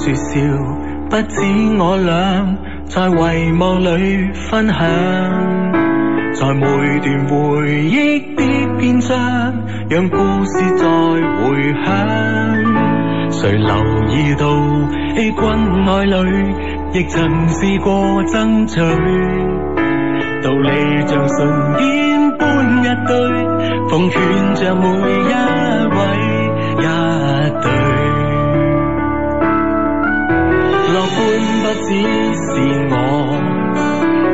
说笑不止，我俩在遗忘里分享，在每段回忆的篇章，让故事再回响。谁留意到 A 国爱里，亦曾试过争取，道理像唇间般一堆，奉劝着每一。不只是我，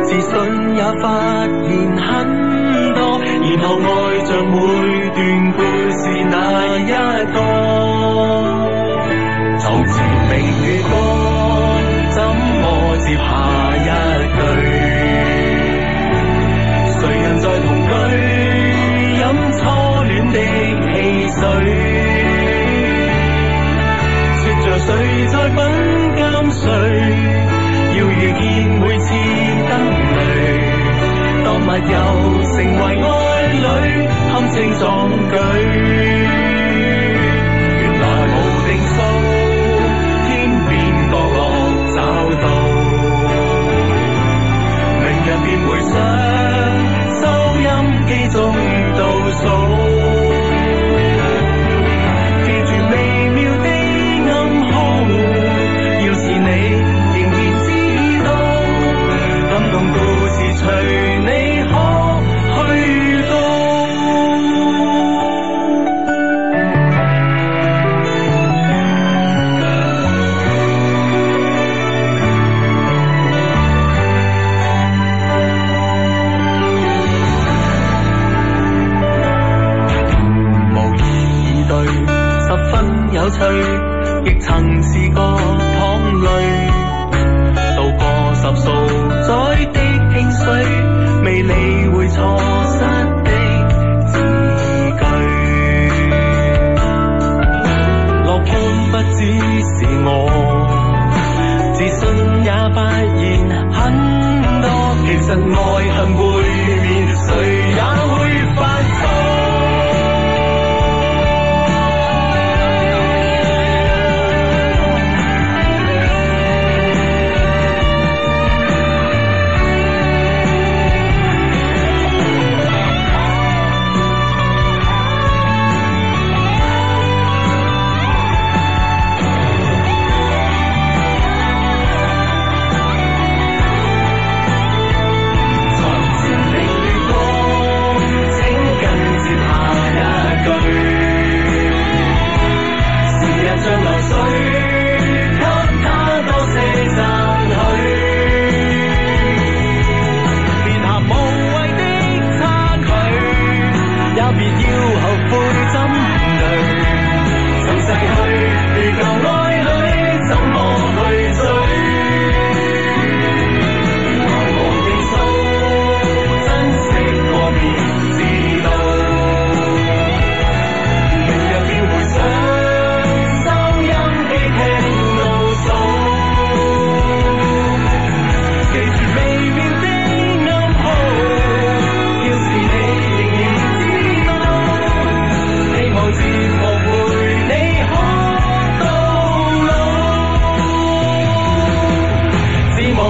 自信也发现很多，然后爱着每段故事那一个。就前明月光，怎么接下一句？谁在品鉴谁？要遇见每次灯谜，当蜜又成为爱侣，堪称壮举。亦曾是个淌泪，渡过十数载的兴衰，未理会错失的字句。落空不只是我，自信也发现很多。其实爱恨会变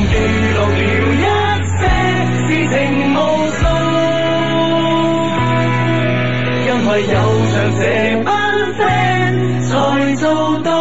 记录了一些事情无数，因为有像这班 friend 才做到。